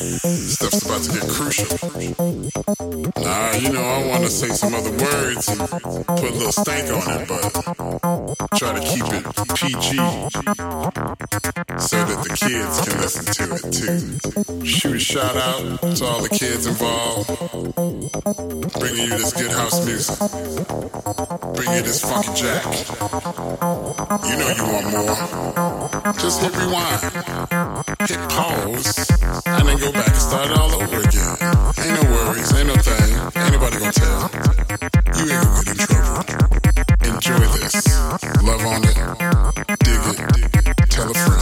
It's the about to get crucial. Nah, you know, I want to say some other words and put a little stank on it, but try to keep it PG so that the kids can listen to it too. Shoot a shout out to all the kids involved, bringing you this good house music, bringing you this funky jack. You know you want more. Just hit rewind, hit pause, and then go back and start all over over. Ain't no worries, ain't no thing. Ain't nobody gonna tell. You ain't gonna. Enjoy this. Love on it. Dig it. Tell a friend.